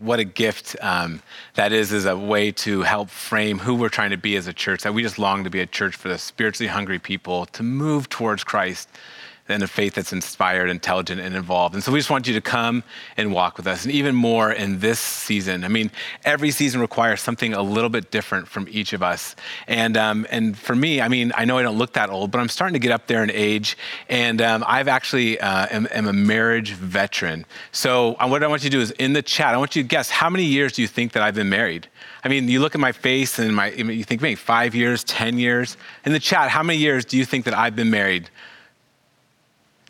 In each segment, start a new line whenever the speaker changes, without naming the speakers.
what a gift um, that is as a way to help frame who we're trying to be as a church. That we just long to be a church for the spiritually hungry people to move towards Christ and a faith that's inspired, intelligent, and involved. And so we just want you to come and walk with us, and even more in this season. I mean, every season requires something a little bit different from each of us. And um, and for me, I mean, I know I don't look that old, but I'm starting to get up there in age, and um, I've actually uh, am, am, a marriage veteran. So uh, what I want you to do is in the chat, I want you to guess how many years do you think that I've been married? I mean, you look at my face and my, you think maybe five years, 10 years. In the chat, how many years do you think that I've been married?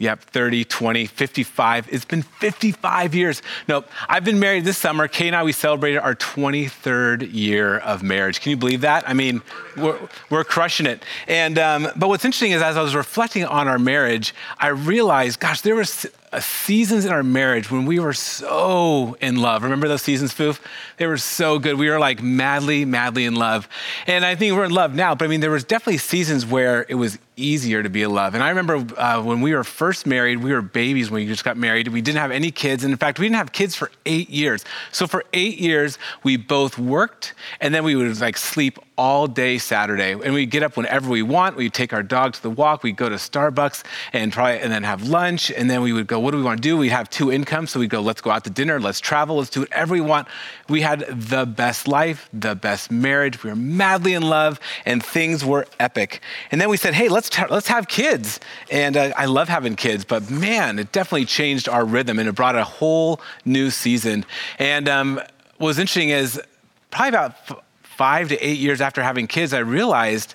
Yep, 30, 20, 55. It's been 55 years. No, I've been married this summer. Kay and I, we celebrated our 23rd year of marriage. Can you believe that? I mean, we're, we're crushing it. And, um, but what's interesting is as I was reflecting on our marriage, I realized, gosh, there was seasons in our marriage when we were so in love. Remember those seasons, Foof? They were so good. We were like madly, madly in love. And I think we're in love now, but I mean, there was definitely seasons where it was easier to be in love. And I remember uh, when we were first married, we were babies when we just got married. We didn't have any kids. And in fact, we didn't have kids for eight years. So for eight years, we both worked and then we would like sleep all day Saturday. And we'd get up whenever we want. We'd take our dog to the walk. We'd go to Starbucks and try and then have lunch. And then we would go, what do we want to do? We'd have two incomes. So we'd go, let's go out to dinner. Let's travel. Let's do whatever we want. We had the best life, the best marriage. We were madly in love and things were epic. And then we said, hey, let's, let's have kids. And uh, I love having kids, but man, it definitely changed our rhythm and it brought a whole new season. And um, what was interesting is probably about five to eight years after having kids, I realized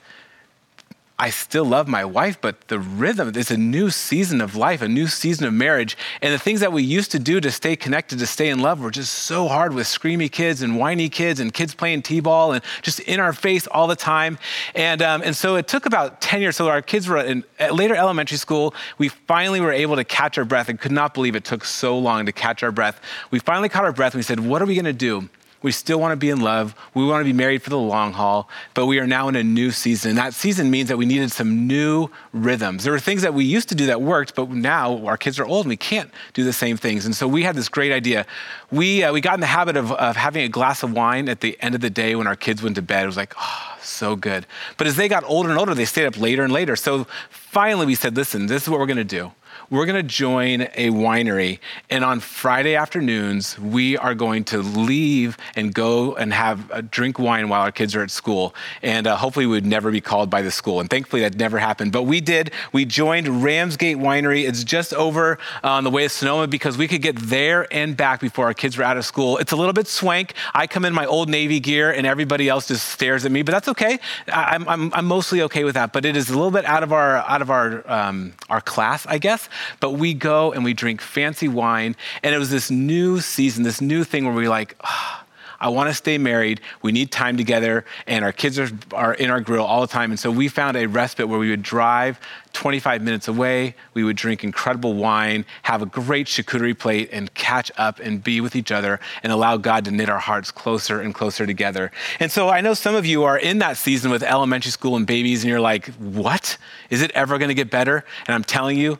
I still love my wife, but the rhythm, it's a new season of life, a new season of marriage. And the things that we used to do to stay connected, to stay in love, were just so hard with screamy kids and whiny kids and kids playing t ball and just in our face all the time. And, um, and so it took about 10 years. So our kids were in later elementary school. We finally were able to catch our breath. and could not believe it took so long to catch our breath. We finally caught our breath and we said, What are we going to do? We still want to be in love. We want to be married for the long haul, but we are now in a new season. And that season means that we needed some new rhythms. There were things that we used to do that worked, but now our kids are old and we can't do the same things. And so we had this great idea. We, uh, we got in the habit of, of having a glass of wine at the end of the day when our kids went to bed. It was like, oh, so good. But as they got older and older, they stayed up later and later. So finally we said, listen, this is what we're going to do we're going to join a winery. And on Friday afternoons, we are going to leave and go and have a drink wine while our kids are at school. And uh, hopefully, we would never be called by the school. And thankfully, that never happened. But we did. We joined Ram's Gate Winery. It's just over uh, on the way to Sonoma because we could get there and back before our kids were out of school. It's a little bit swank. I come in my old Navy gear, and everybody else just stares at me. But that's okay. I'm, I'm, I'm mostly okay with that. But it is a little bit out of our out of our um, our class, I guess. But we go and we drink fancy wine. And it was this new season, this new thing where we're like, oh, I want to stay married. We need time together, and our kids are, are in our grill all the time. And so we found a respite where we would drive 25 minutes away. We would drink incredible wine, have a great charcuterie plate, and catch up and be with each other and allow God to knit our hearts closer and closer together. And so I know some of you are in that season with elementary school and babies, and you're like, what? Is it ever going to get better? And I'm telling you,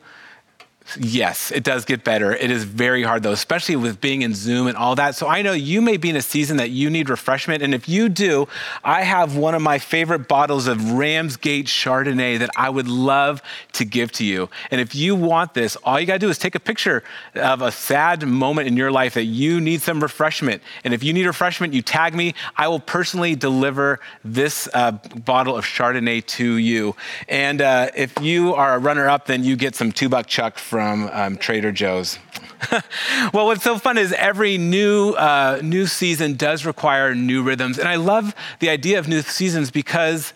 Yes, it does get better. It is very hard though, especially with being in Zoom and all that. So I know you may be in a season that you need refreshment. And if you do, I have one of my favorite bottles of Ram's Gate Chardonnay that I would love to give to you. And if you want this, all you got to do is take a picture of a sad moment in your life that you need some refreshment. And if you need refreshment, you tag me. I will personally deliver this uh, bottle of Chardonnay to you. And uh, if you are a runner up, then you get some two buck chuck from um, Trader Joe's. well, what's so fun is every new uh, new season does require new rhythms, and I love the idea of new seasons because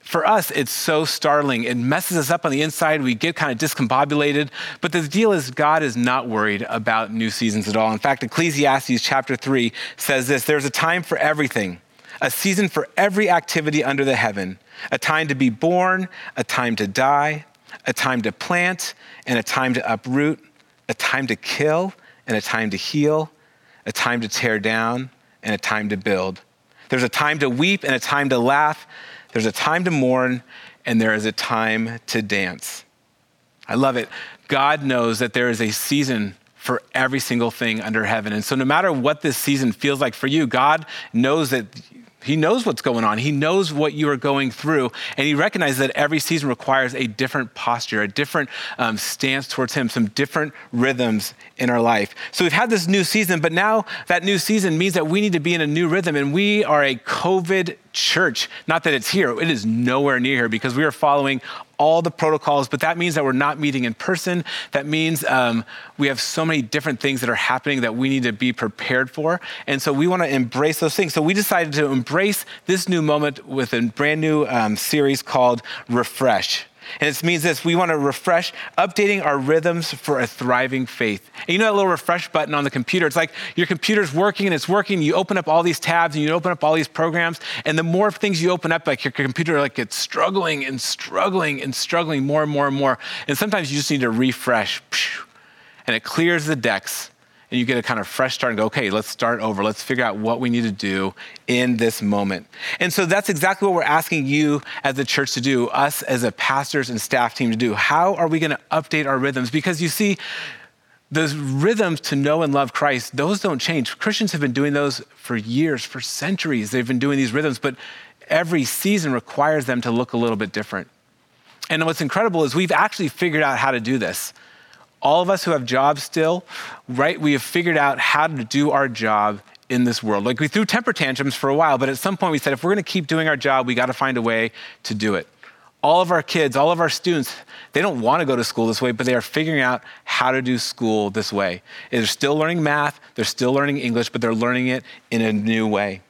for us, it's so startling. It messes us up on the inside. We get kind of discombobulated. But the deal is, God is not worried about new seasons at all. In fact, Ecclesiastes chapter 3 says this there's a time for everything, a season for every activity under the heaven, a time to be born, a time to die, a time to plant and a time to uproot, a time to kill and a time to heal, a time to tear down and a time to build. There's a time to weep and a time to laugh. There's a time to mourn and there is a time to dance. I love it. God knows that there is a season for every single thing under heaven. And so, no matter what this season feels like for you, God knows that he knows what's going on. He knows what you are going through. And he recognizes that every season requires a different posture, a different um, stance towards him, some different rhythms in our life. So we've had this new season, but now that new season means that we need to be in a new rhythm. And we are a COVID church. Not that it's here, it is nowhere near here because we are following all the protocols, but that means that we're not meeting in person. That means um, we have so many different things that are happening that we need to be prepared for. And so we want to embrace those things. So we decided to embrace this new moment with a brand new um, series called Refresh. And it means this we want to refresh, updating our rhythms for a thriving faith. And you know that little refresh button on the computer? It's like your computer's working and it's working. You open up all these tabs and you open up all these programs. And the more things you open up, like your computer like gets struggling and struggling and struggling more and more and more. And sometimes you just need to refresh. And it clears the decks and you get a kind of fresh start and go, okay, let's start over. Let's figure out what we need to do in this moment. And so that's exactly what we're asking you as the church to do, us as a pastors and staff team to do. How are we going to update our rhythms? Because you see, those rhythms to know and love Christ, those don't change. Christians have been doing those for years, for centuries. They've been doing these rhythms, but every season requires them to look a little bit different. And what's incredible is we've actually figured out how to do this all of us who have jobs still, right, we have figured out how to do our job in this world. Like we threw temper tantrums for a while, but at some point we said if we're going to keep doing our job, we got to find a way to do it. All of our kids, all of our students, they don't want to go to school this way, but they are figuring out how to do school this way. They're still learning math, they're still learning English, but they're learning it in a new way.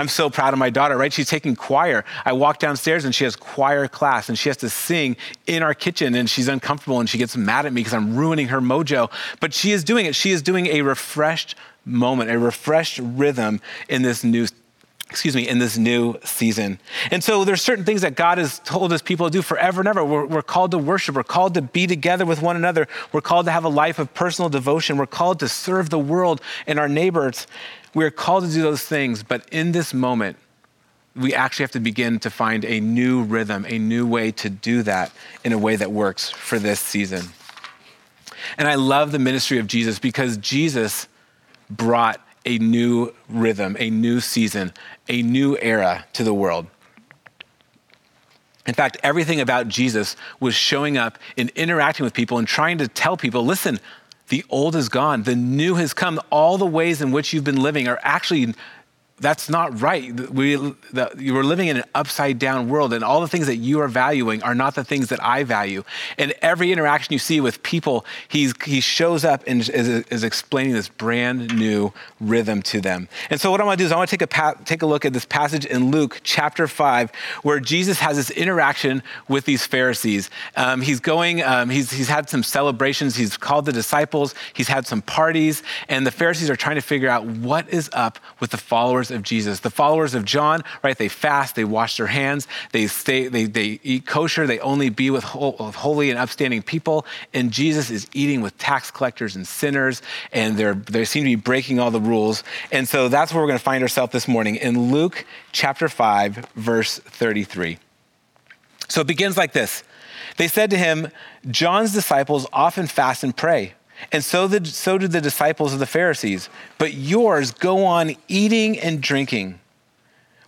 I'm so proud of my daughter, right? She's taking choir. I walk downstairs and she has choir class and she has to sing in our kitchen and she's uncomfortable and she gets mad at me because I'm ruining her mojo. But she is doing it. She is doing a refreshed moment, a refreshed rhythm in this new excuse me, in this new season. And so there's certain things that God has told his people to do forever and ever. We're, we're, called to worship. We're called to be together with one another. We're called to have a life of personal devotion. We're called to serve the world and our neighbors. We're called to do those things, but in this moment, we actually have to begin to find a new rhythm, a new way to do that in a way that works for this season. And I love the ministry of Jesus because Jesus brought a new rhythm, a new season, a new era to the world. In fact, everything about Jesus was showing up in interacting with people and trying to tell people listen, the old is gone, the new has come. All the ways in which you've been living are actually that's not right. We, the, you are living in an upside down world, and all the things that you are valuing are not the things that I value. And every interaction you see with people, he's, he shows up and is, is explaining this brand new rhythm to them. And so, what I want to do is I want to take a, pa- take a look at this passage in Luke chapter 5, where Jesus has this interaction with these Pharisees. Um, he's going, um, he's, he's had some celebrations, he's called the disciples, he's had some parties, and the Pharisees are trying to figure out what is up with the followers of Jesus. The followers of John, right, they fast, they wash their hands, they stay, they, they eat kosher, they only be with, holy and upstanding people. And Jesus is eating with tax collectors and sinners, and they're, they seem to be breaking all the rules. And so that's where we're going to find ourselves this morning in Luke chapter 5, verse 33. So it begins like this. They said to him, John's disciples often fast and pray and so, the, so did the disciples of the Pharisees. But yours go on eating and drinking.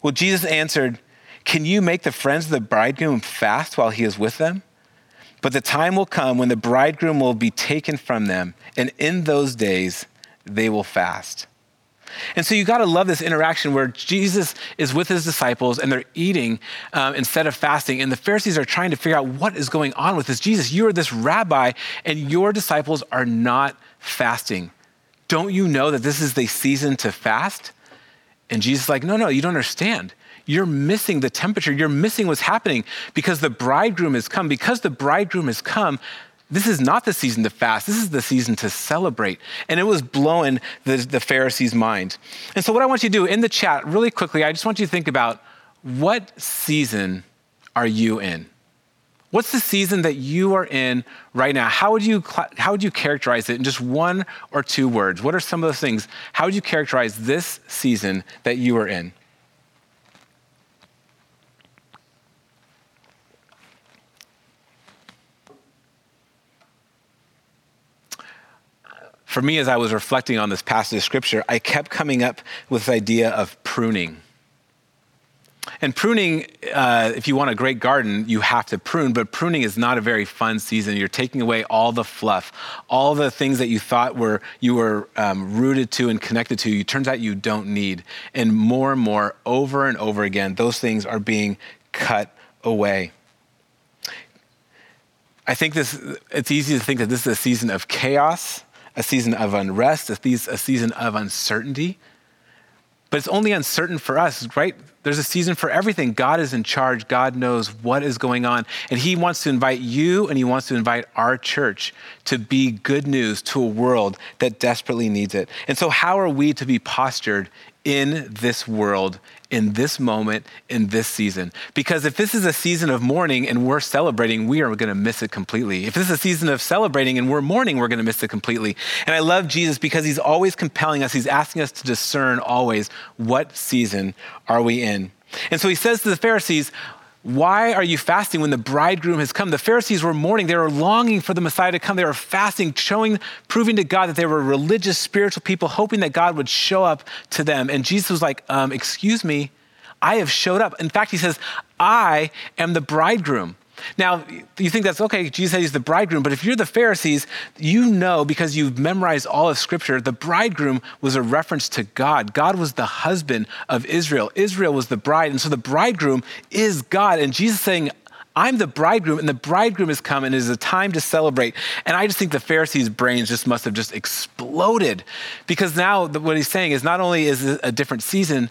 Well, Jesus answered, Can you make the friends of the bridegroom fast while he is with them? But the time will come when the bridegroom will be taken from them, and in those days they will fast. And so you got to love this interaction where Jesus is with his disciples and they're eating um, instead of fasting. And the Pharisees are trying to figure out what is going on with this. Jesus, you are this rabbi and your disciples are not fasting. Don't you know that this is the season to fast? And Jesus is like, no, no, you don't understand. You're missing the temperature. You're missing what's happening because the bridegroom has come. Because the bridegroom has come, this is not the season to fast. This is the season to celebrate. And it was blowing the, the Pharisees' mind. And so, what I want you to do in the chat, really quickly, I just want you to think about what season are you in? What's the season that you are in right now? How would you, how would you characterize it in just one or two words? What are some of those things? How would you characterize this season that you are in? For me, as I was reflecting on this passage of scripture, I kept coming up with the idea of pruning. And pruning, uh, if you want a great garden, you have to prune, but pruning is not a very fun season. You're taking away all the fluff, all the things that you thought were you were um, rooted to and connected to. You turns out you don't need, and more and more, over and over again, those things are being cut away. I think this. It's easy to think that this is a season of chaos a season of unrest, a, season of uncertainty. But it's only uncertain for us, right? There's a season for everything. God is in charge. God knows what is going on. And He wants to invite you and He wants to invite our church to be good news to a world that desperately needs it. And so, how are we to be postured in this world, in this moment, in this season. Because if this is a season of mourning and we're celebrating, we are going to miss it completely. If this is a season of celebrating and we're mourning, we're going to miss it completely. And I love Jesus because he's always compelling us, he's asking us to discern always what season are we in. And so he says to the Pharisees, why are you fasting when the bridegroom has come? The Pharisees were mourning. They were longing for the Messiah to come. They were fasting, showing, proving to God that they were religious, spiritual people, hoping that God would show up to them. And Jesus was like, um, Excuse me, I have showed up. In fact, he says, I am the bridegroom. Now, you think that's okay, Jesus said he's the bridegroom, but if you're the Pharisees, you know because you've memorized all of Scripture, the bridegroom was a reference to God. God was the husband of Israel, Israel was the bride. And so the bridegroom is God. And Jesus saying, I'm the bridegroom, and the bridegroom has come, and it is a time to celebrate. And I just think the Pharisees' brains just must have just exploded because now what he's saying is not only is it a different season,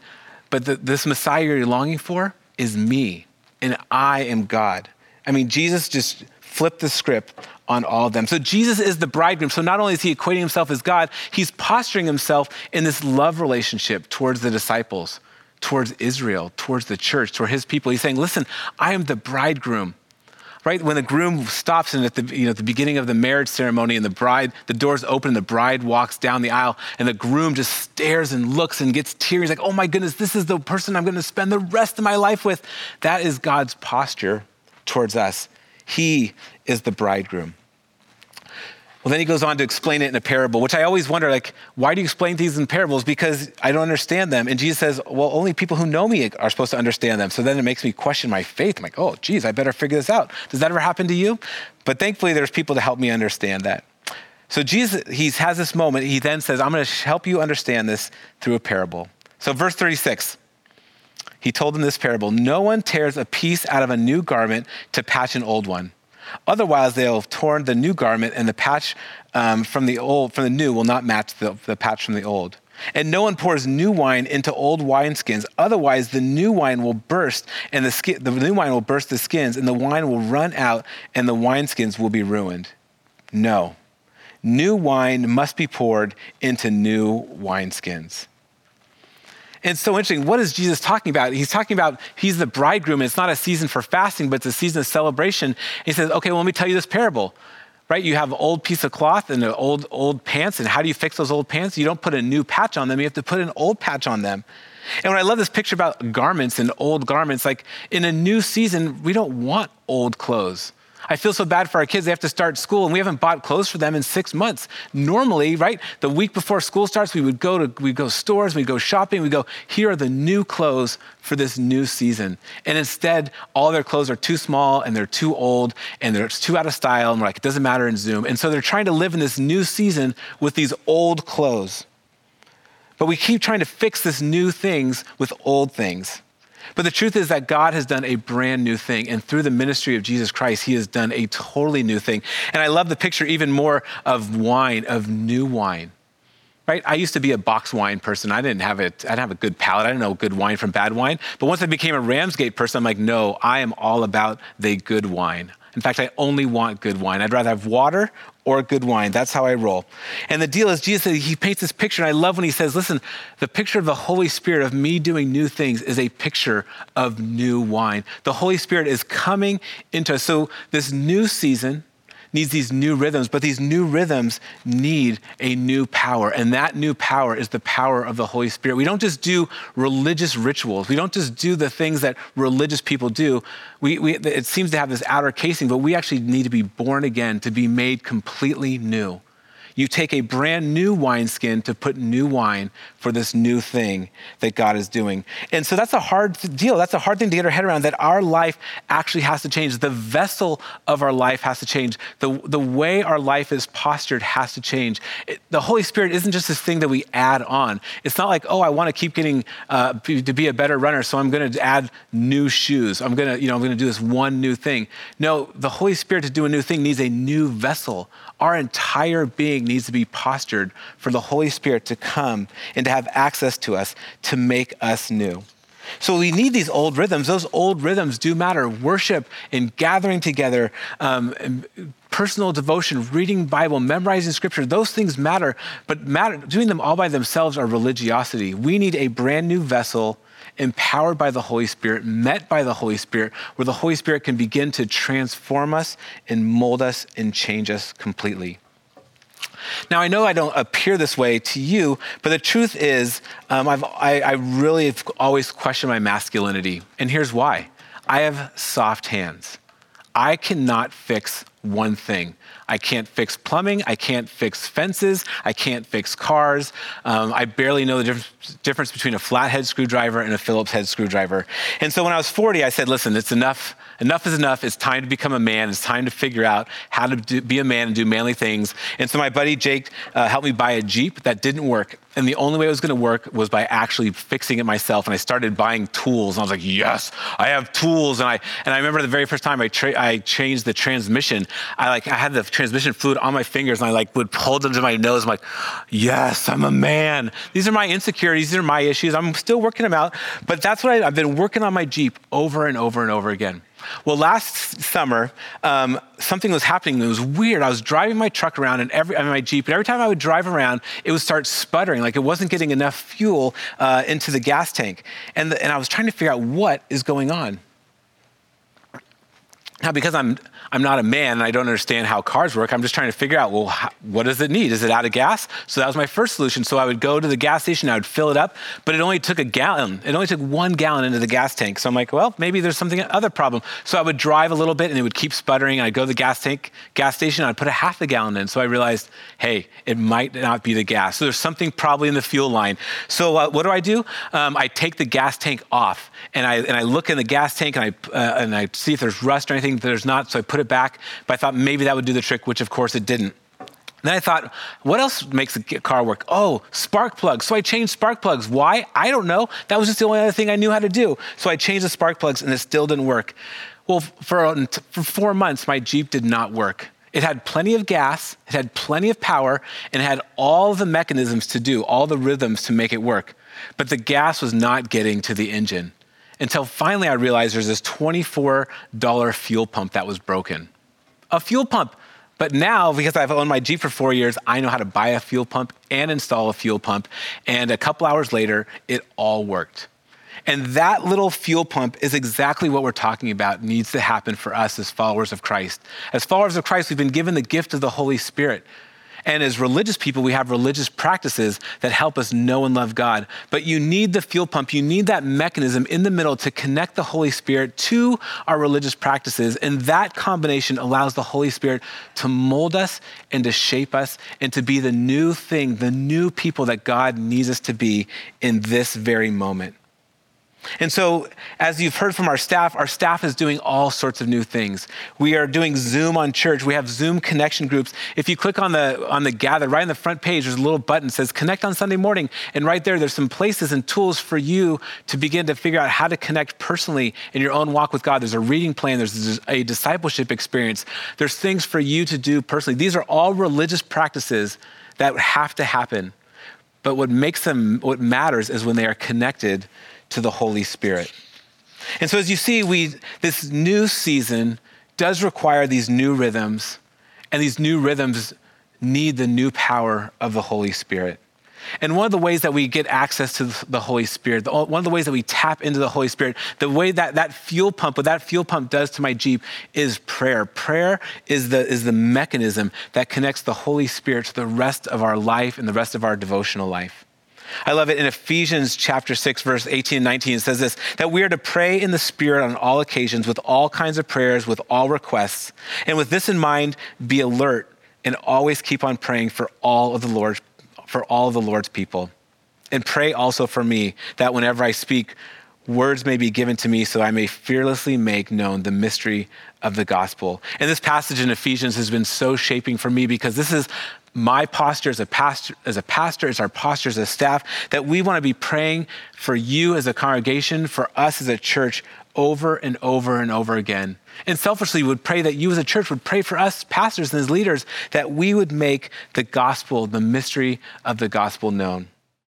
but the, this Messiah you're longing for is me, and I am God. I mean, Jesus just flipped the script on all of them. So Jesus is the bridegroom. So not only is he equating himself as God, he's posturing himself in this love relationship towards the disciples, towards Israel, towards the church, toward his people. He's saying, listen, I am the bridegroom. Right when the groom stops and at the you know the beginning of the marriage ceremony and the bride the doors open and the bride walks down the aisle and the groom just stares and looks and gets tears like oh my goodness this is the person I'm going to spend the rest of my life with that is God's posture towards us. He is the bridegroom. Well, then he goes on to explain it in a parable, which I always wonder, like, why do you explain things in parables? Because I don't understand them. And Jesus says, well, only people who know me are supposed to understand them. So then it makes me question my faith. I'm like, oh, geez, I better figure this out. Does that ever happen to you? But thankfully, there's people to help me understand that. So Jesus, he has this moment. He then says, I'm going to help you understand this through a parable. So verse 36 he told them this parable No one tears a piece out of a new garment to patch an old one. Otherwise, they'll have torn the new garment, and the patch um, from the old from the new will not match the, the patch from the old. And no one pours new wine into old wineskins. Otherwise, the new wine will burst, and the, skin, the new wine will burst the skins, and the wine will run out, and the wineskins will be ruined. No. New wine must be poured into new wineskins. And so interesting. What is Jesus talking about? He's talking about he's the bridegroom. And it's not a season for fasting, but it's a season of celebration. He says, okay, well, let me tell you this parable. Right? You have an old piece of cloth and an old, old pants. And how do you fix those old pants? You don't put a new patch on them. You have to put an old patch on them. And when I love this picture about garments and old garments, like in a new season, we don't want old clothes. I feel so bad for our kids. They have to start school and we haven't bought clothes for them in six months. Normally, right, the week before school starts, we would go to we go stores, we go shopping, we go, here are the new clothes for this new season. And instead, all their clothes are too small and they're too old and they're too out of style. And we're like, it doesn't matter in Zoom. And so they're trying to live in this new season with these old clothes. But we keep trying to fix this new things with old things. But the truth is that God has done a brand new thing. And through the ministry of Jesus Christ, he has done a totally new thing. And I love the picture even more of wine, of new wine. Right? I used to be a box wine person. I didn't have it. I didn't have a good palate. I didn't know good wine from bad wine. But once I became a Ram's Gate person, I'm like, no, I am all about the good wine. In fact, I only want good wine. I'd rather have water or good wine. That's how I roll. And the deal is, Jesus, he paints this picture, and I love when he says, listen, the picture of the Holy Spirit, of me doing new things, is a picture of new wine. The Holy Spirit is coming into us. So, this new season, needs these new rhythms, but these new rhythms need a new power. And that new power is the power of the Holy Spirit. We don't just do religious rituals, we don't just do the things that religious people do. We, we, it seems to have this outer casing, but we actually need to be born again, to be made completely new. You take a brand new wineskin to put new wine for this new thing that God is doing. And so that's a hard deal. That's a hard thing to get our head around that our life actually has to change. The vessel of our life has to change. The, the way our life is postured has to change. It, the Holy Spirit isn't just this thing that we add on. It's not like, oh, I want to keep getting uh, to be a better runner, so I'm going to add new shoes. I'm going to, you know, I'm going to do this one new thing. No, the Holy Spirit to do a new thing needs a new vessel. Our entire being needs to be postured for the Holy Spirit to come and to have access to us to make us new. So we need these old rhythms. Those old rhythms do matter. Worship and gathering together, um, personal devotion, reading Bible, memorizing scripture, those things matter. But matter, doing them all by themselves are religiosity. We need a brand new vessel empowered by the Holy Spirit, met by the Holy Spirit, where the Holy Spirit can begin to transform us and mold us and change us completely. Now, I know I don't appear this way to you, but the truth is, um, I've, I, I really have always questioned my masculinity. And here's why I have soft hands. I cannot fix one thing. I can't fix plumbing. I can't fix fences. I can't fix cars. Um, I barely know the difference, between a flathead screwdriver and a Phillips head screwdriver. And so when I was 40, I said, listen, it's enough. Enough is enough. It's time to become a man. It's time to figure out how to do, be a man and do manly things. And so my buddy Jake uh, helped me buy a Jeep that didn't work. And the only way it was going to work was by actually fixing it myself. And I started buying tools. And I was like, yes, I have tools. And I, and I remember the very first time I, tra- I changed the transmission, I like, I had the transmission fluid on my fingers and I like would hold them to my nose. I'm like, yes, I'm a man. These are my insecurities. These are my issues. I'm still working them out. But that's what I, I've been working on my Jeep over and over and over again. Well, last summer, um, something was happening that was weird. I was driving my truck around and every, I mean, my Jeep, and every time I would drive around, it would start sputtering, like it wasn't getting enough fuel uh, into the gas tank. And, the, and I was trying to figure out what is going on. Now, because I'm I'm not a man and I don't understand how cars work. I'm just trying to figure out, well, how, what does it need? Is it out of gas? So that was my first solution. So I would go to the gas station, I would fill it up, but it only took a gallon. It only took one gallon into the gas tank. So I'm like, well, maybe there's something other problem. So I would drive a little bit and it would keep sputtering. I'd go to the gas tank, gas station, I'd put a half a gallon in. So I realized, hey, it might not be the gas. So there's something probably in the fuel line. So uh, what do I do? Um, I take the gas tank off and I and I look in the gas tank and I uh, and I see if there's rust or anything. There's not. So I put it back. But I thought maybe that would do the trick, which of course it didn't. Then I thought, what else makes a car work? Oh, spark plugs. So I changed spark plugs. Why? I don't know. That was just the only other thing I knew how to do. So I changed the spark plugs and it still didn't work. Well, for, for four months, my Jeep did not work. It had plenty of gas, it had plenty of power, and it had all the mechanisms to do, all the rhythms to make it work. But the gas was not getting to the engine until finally I realized there's this $24 fuel pump that was broken a fuel pump. But now, because I've owned my Jeep for four years, I know how to buy a fuel pump and install a fuel pump. And a couple hours later, it all worked. And that little fuel pump is exactly what we're talking about needs to happen for us as followers of Christ. As followers of Christ, we've been given the gift of the Holy Spirit. And as religious people, we have religious practices that help us know and love God. But you need the fuel pump, you need that mechanism in the middle to connect the Holy Spirit to our religious practices. And that combination allows the Holy Spirit to mold us and to shape us and to be the new thing, the new people that God needs us to be in this very moment. And so, as you've heard from our staff, our staff is doing all sorts of new things. We are doing Zoom on church. We have Zoom connection groups. If you click on the on the gather, right on the front page, there's a little button that says connect on Sunday morning. And right there, there's some places and tools for you to begin to figure out how to connect personally in your own walk with God. There's a reading plan, there's a discipleship experience. There's things for you to do personally. These are all religious practices that have to happen. But what makes them what matters is when they are connected to the Holy Spirit. And so, as you see, we, this new season does require these new rhythms, and these new rhythms need the new power of the Holy Spirit. And one of the ways that we get access to the Holy Spirit, one of the ways that we tap into the Holy Spirit, the way that that fuel pump, what that fuel pump does to my Jeep is prayer. Prayer is the, is the mechanism that connects the Holy Spirit to the rest of our life and the rest of our devotional life. I love it in Ephesians chapter 6, verse 18 and 19. It says this that we are to pray in the Spirit on all occasions with all kinds of prayers, with all requests. And with this in mind, be alert, and always keep on praying for all of the Lord, for all of the Lord's people. And pray also for me that whenever I speak, words may be given to me so I may fearlessly make known the mystery of the gospel. And this passage in Ephesians has been so shaping for me because this is my posture as a pastor, as a pastor, as our posture as a staff, that we want to be praying for you as a congregation, for us as a church over and over and over again. And selfishly we would pray that you as a church would pray for us, pastors and as leaders, that we would make the gospel, the mystery of the gospel known.